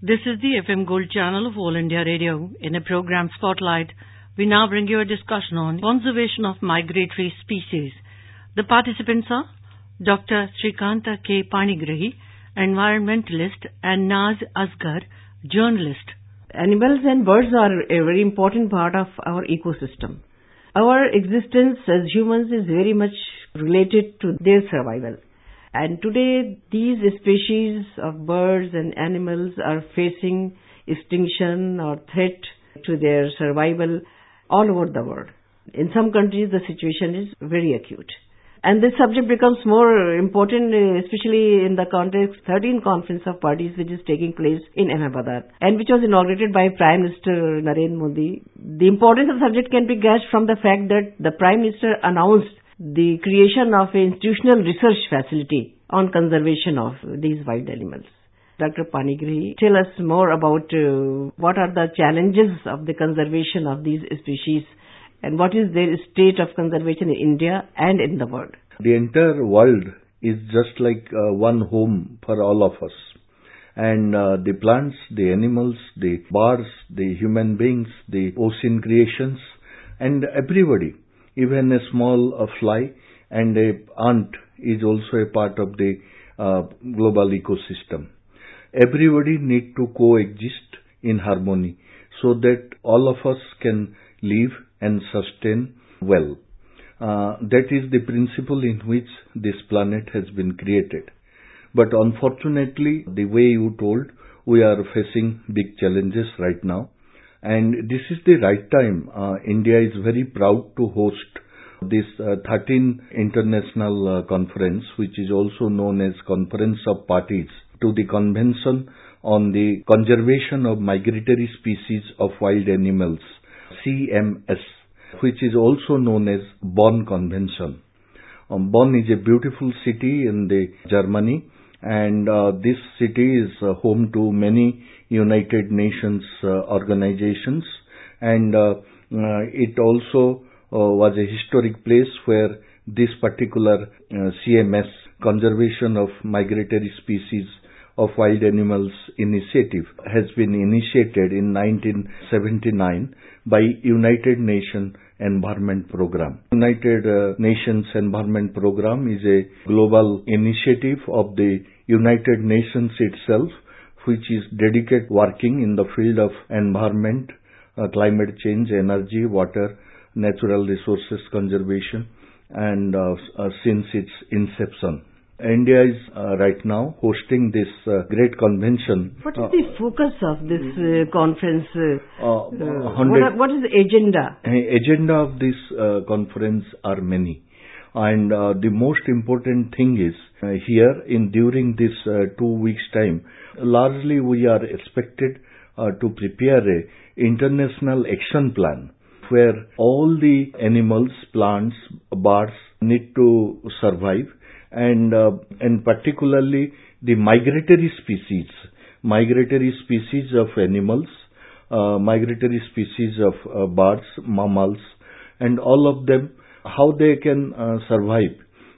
This is the FM Gold channel of All India Radio. In a program Spotlight, we now bring you a discussion on conservation of migratory species. The participants are Dr. Srikanta K. Panigrahi, environmentalist, and Naz Asgar, journalist. Animals and birds are a very important part of our ecosystem. Our existence as humans is very much related to their survival. And today, these species of birds and animals are facing extinction or threat to their survival all over the world. In some countries, the situation is very acute. And this subject becomes more important, especially in the context 13 Conference of Parties, which is taking place in Ahmedabad, and which was inaugurated by Prime Minister Narendra Modi. The importance of the subject can be gauged from the fact that the Prime Minister announced the creation of an institutional research facility on conservation of these wild animals. Dr. Panigrahi, tell us more about uh, what are the challenges of the conservation of these species and what is their state of conservation in India and in the world. The entire world is just like uh, one home for all of us. And uh, the plants, the animals, the birds, the human beings, the ocean creations, and everybody even a small a fly and a ant is also a part of the uh, global ecosystem. Everybody need to coexist in harmony so that all of us can live and sustain well. Uh, that is the principle in which this planet has been created. But unfortunately, the way you told, we are facing big challenges right now. And this is the right time. Uh, India is very proud to host this uh, 13 international uh, conference, which is also known as Conference of Parties to the Convention on the Conservation of Migratory Species of Wild Animals, CMS, which is also known as Bonn Convention. Um, Bonn is a beautiful city in the Germany and uh, this city is uh, home to many United Nations uh, organizations. And uh, uh, it also was a historic place where this particular CMS conservation of migratory species of wild animals initiative has been initiated in 1979 by United Nations Environment Program. United uh, Nations Environment Program is a global initiative of the United Nations itself which is dedicated working in the field of environment, uh, climate change, energy, water, natural resources conservation and uh, uh, since its inception. India is uh, right now hosting this uh, great convention. What is the focus of this uh, conference? Uh, uh, uh, what, are, what is the agenda? Agenda of this conference are many. And the most important thing is here in during this two weeks time, largely we are expected to prepare a international action plan where all the animals, plants, birds need to survive and uh, and particularly the migratory species, migratory species of animals, uh, migratory species of uh, birds, mammals, and all of them, how they can uh, survive.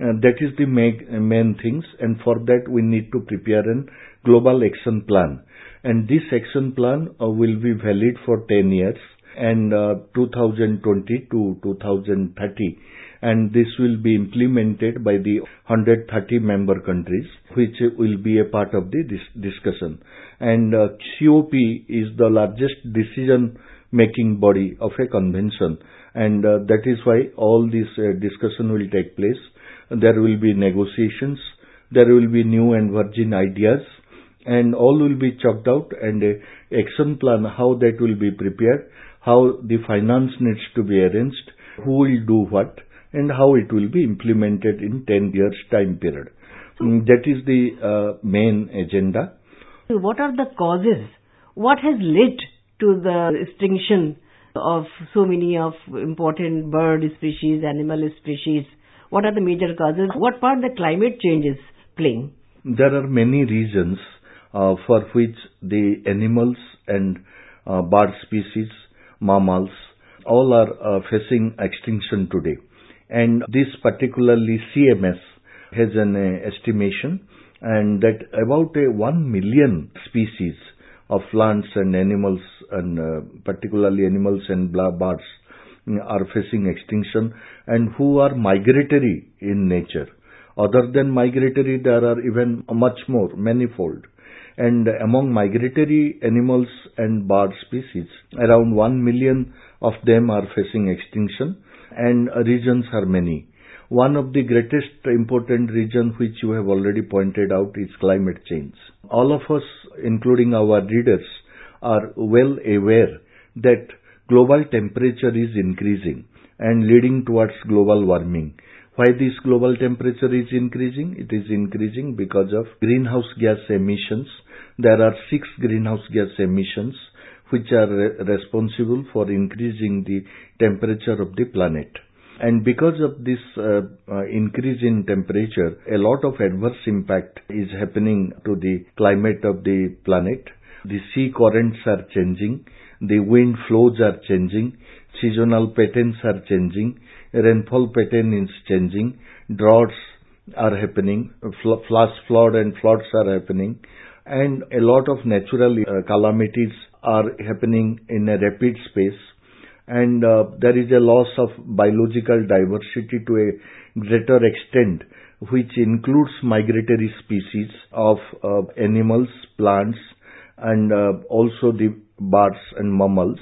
Uh, that is the main, main things, and for that we need to prepare a global action plan. And this action plan uh, will be valid for 10 years and uh, 2020 to 2030 and this will be implemented by the 130 member countries which will be a part of the dis- discussion. And uh, COP is the largest decision making body of a convention and uh, that is why all this uh, discussion will take place. There will be negotiations there will be new and virgin ideas and all will be chalked out and a action plan how that will be prepared how the finance needs to be arranged, who will do what, and how it will be implemented in 10 years time period. Mm, that is the uh, main agenda. What are the causes? What has led to the extinction of so many of important bird species, animal species? What are the major causes? What part the climate change is playing? There are many reasons uh, for which the animals and uh, bird species mammals, all are uh, facing extinction today. And this particularly CMS has an uh, estimation and that about a 1 million species of plants and animals and uh, particularly animals and birds are facing extinction and who are migratory in nature. Other than migratory, there are even much more, manifold. And among migratory animals and bird species, around 1 million of them are facing extinction and regions are many. One of the greatest important reasons which you have already pointed out is climate change. All of us, including our readers, are well aware that global temperature is increasing and leading towards global warming. Why this global temperature is increasing? It is increasing because of greenhouse gas emissions. There are six greenhouse gas emissions which are responsible for increasing the temperature of the planet. And because of this uh, uh, increase in temperature, a lot of adverse impact is happening to the climate of the planet. The sea currents are changing the wind flows are changing, seasonal patterns are changing, rainfall pattern is changing, droughts are happening, flash flood and floods are happening, and a lot of natural uh, calamities are happening in a rapid space and uh, there is a loss of biological diversity to a greater extent which includes migratory species of uh, animals, plants and uh, also the birds and mammals.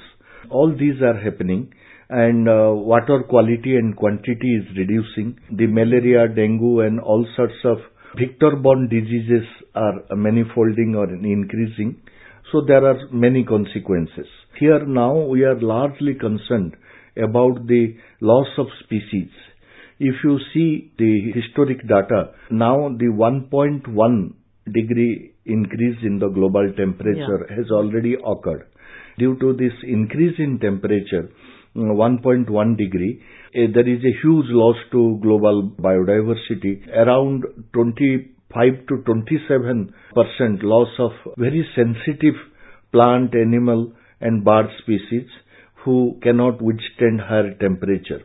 All these are happening and uh, water quality and quantity is reducing. The malaria, dengue and all sorts of vector-borne diseases are manifolding or increasing. So there are many consequences. Here now we are largely concerned about the loss of species. If you see the historic data, now the 1.1 degree increase in the global temperature yeah. has already occurred. Due to this increase in temperature, mm, 1.1 degree, uh, there is a huge loss to global biodiversity. Around 25 to 27 percent loss of very sensitive plant, animal and bird species who cannot withstand higher temperature.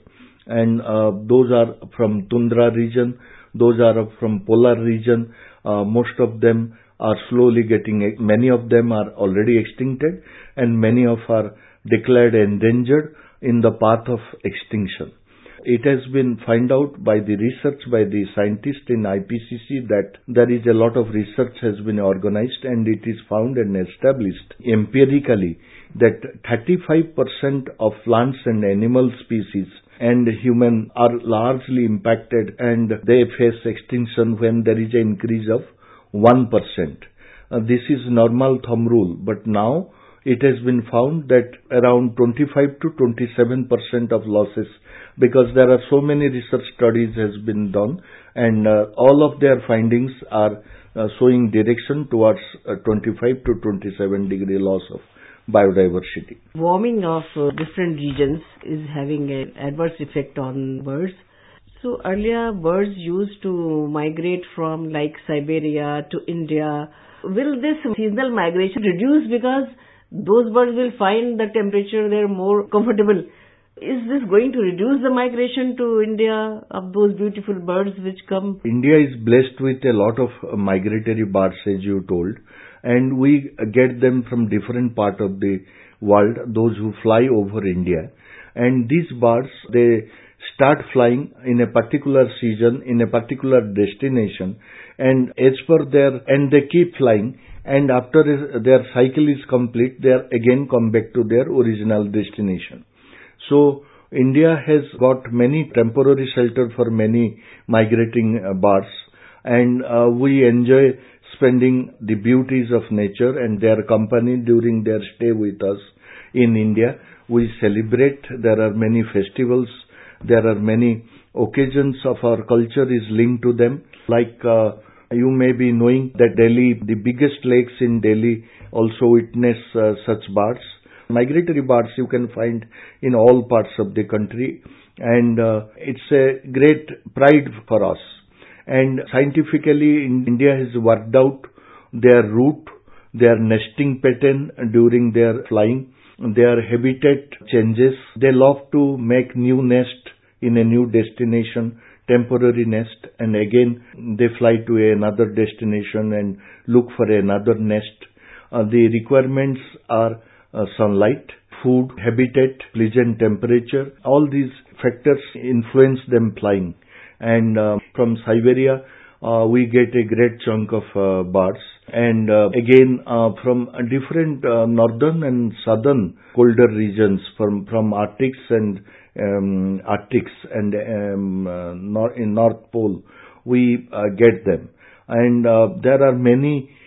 And uh, those are from tundra region, those are from polar region, uh, most of them are slowly getting, many of them are already extincted and many of are declared endangered in the path of extinction. It has been found out by the research by the scientists in IPCC that there is a lot of research has been organized and it is found and established empirically that 35% of plants and animal species and human are largely impacted and they face extinction when there is an increase of 1%. Uh, this is normal thumb rule, but now it has been found that around 25 to 27% of losses because there are so many research studies has been done and uh, all of their findings are uh, showing direction towards uh, 25 to 27 degree loss of biodiversity. Warming of uh, different regions is having an adverse effect on birds. So earlier birds used to migrate from like Siberia to India. Will this seasonal migration reduce because those birds will find the temperature there more comfortable? Is this going to reduce the migration to India of those beautiful birds which come? India is blessed with a lot of uh, migratory birds as you told and we get them from different part of the world, those who fly over India. And these birds, they start flying in a particular season, in a particular destination, and as per their, and they keep flying, and after uh, their cycle is complete, they again come back to their original destination. So, India has got many temporary shelter for many migrating uh, birds, and uh, we enjoy spending the beauties of nature and their company during their stay with us in India. We celebrate, there are many festivals, there are many occasions of our culture is linked to them. Like uh, you may be knowing that Delhi, the biggest lakes in Delhi also witness uh, such birds. Migratory birds you can find in all parts of the country and uh, it's a great pride for us and scientifically India has worked out their route, their nesting pattern during their flying, their habitat changes. They love to make new nest in a new destination, temporary nest, and again they fly to another destination and look for another nest. uh, the requirements are sunlight, food, habitat, pleasant temperature. All these factors influence them flying. And uh, from Siberia, uh, we get a great chunk of uh, birds. And uh, again, uh, from uh, different uh, northern and southern colder regions, from from Arctics and um, Arctics and um, uh, nor- in North Pole, we uh, get them. And uh, there are many uh,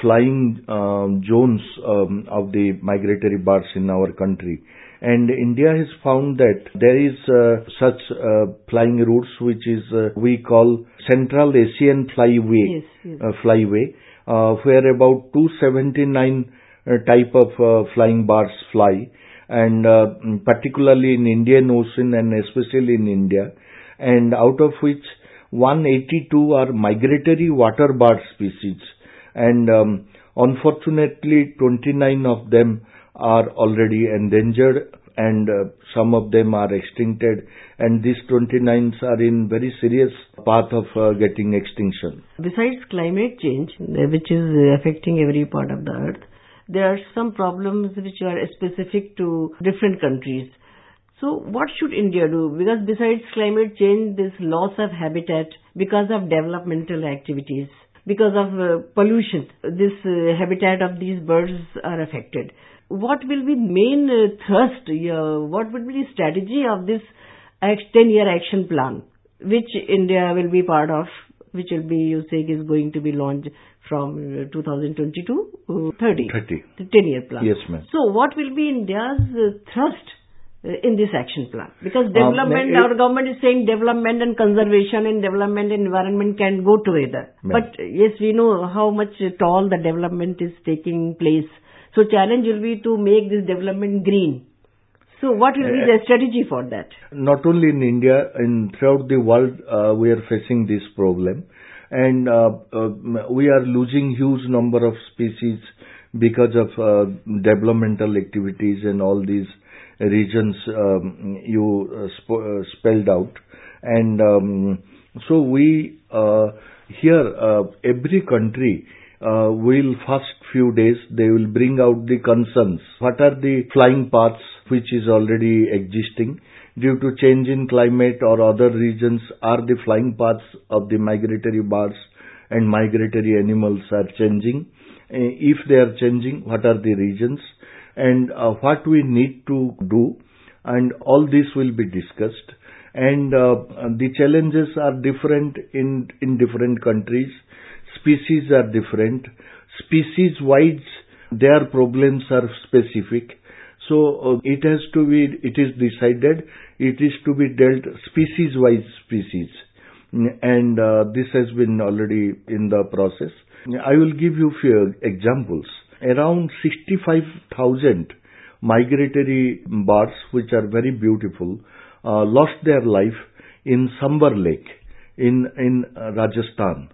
flying um, zones um, of the migratory birds in our country. And India has found that there is uh, such uh, flying routes which is uh, we call Central Asian Flyway, Yes, yes. uh, flyway, uh, where about 279 uh, type of uh, flying birds fly, and uh, particularly in Indian Ocean and especially in India, and out of which 182 are migratory water bird species, and um, unfortunately 29 of them are already endangered and uh, some of them are extincted and these 29s are in very serious path of uh, getting extinction. Besides climate change, uh, which is uh, affecting every part of the earth, there are some problems which are specific to different countries. So what should India do? Because besides climate change, this loss of habitat because of developmental activities, because of uh, pollution, this uh, habitat of these birds are affected. What will be main uh, thrust, uh, what would be the strategy of this 10-year action plan, which India will be part of, which will be, you say, is going to be launched from uh, 2022 to 30. 30. The 10-year plan. Yes, ma'am. So what will be India's uh, thrust in this action plan? Because development, ma'am, it- our government is saying development and conservation and development and environment can go together. But uh, yes, we know how much uh, tall the development is taking place. So challenge will be to make this development green. So what will be Uh, the strategy for that? Not only in India, in throughout the world, uh, we are facing this problem, and uh, uh, we are losing huge number of species because of uh, developmental activities and all these regions um, you uh, sp- uh, spelled out, and um, so we uh, here every country uh, will first few days they will bring out the concerns. What are the flying paths which is already existing due to change in climate or other regions? Are the flying paths of the migratory birds and migratory animals are changing? If they are changing, what are the regions? And uh, what we need to do? And all this will be discussed. And uh, the challenges are different in in different countries species are different. Species wise, their problems are specific. So uh, it has to be, it is decided, it is to be dealt species wise species. And uh, this has been already in the process. I will give you few examples. Around 65,000 migratory birds, which are very beautiful, uh, lost their life in Sambhar Lake in, in uh, Rajasthan.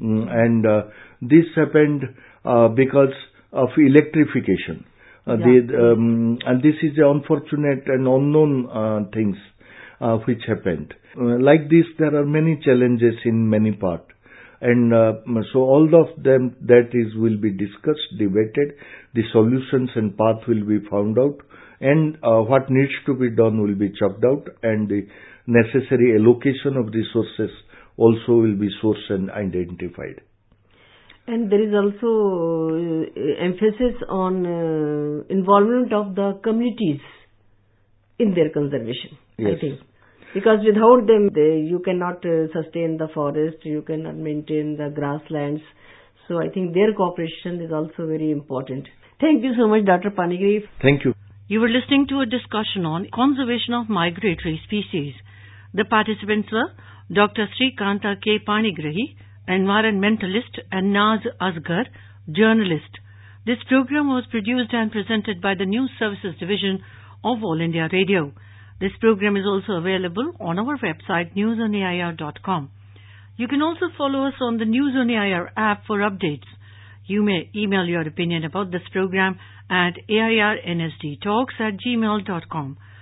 Mm, and uh, this happened uh, because of electrification. Uh, Yeah. the, um, and this is the unfortunate and unknown uh, things uh, which happened. Uh, like this, there are many challenges in many parts. And uh, so all of them that is will be discussed, debated, the solutions and path will be found out, and uh, what needs to be done will be chalked out, and the necessary allocation of resources also will be sourced and identified. And there is also uh, emphasis on uh, involvement of the communities in their conservation, I Yes. think. Because without them, they, you cannot uh, sustain the forest, you cannot maintain the grasslands. So I think their cooperation is also very important. Thank you so much, Dr. Panigrahi. Thank you. You were listening to a discussion on conservation of migratory species. The participants were Dr. Srikanta K. Panigrahi, environmentalist, and Naz Asgar, journalist. This program was produced and presented by the News Services Division of All India Radio. This program is also available on our website newsonair.com. You can also follow us on the News on AIR app for updates. You may email your opinion about this program at airnsdtalks at gmail.com.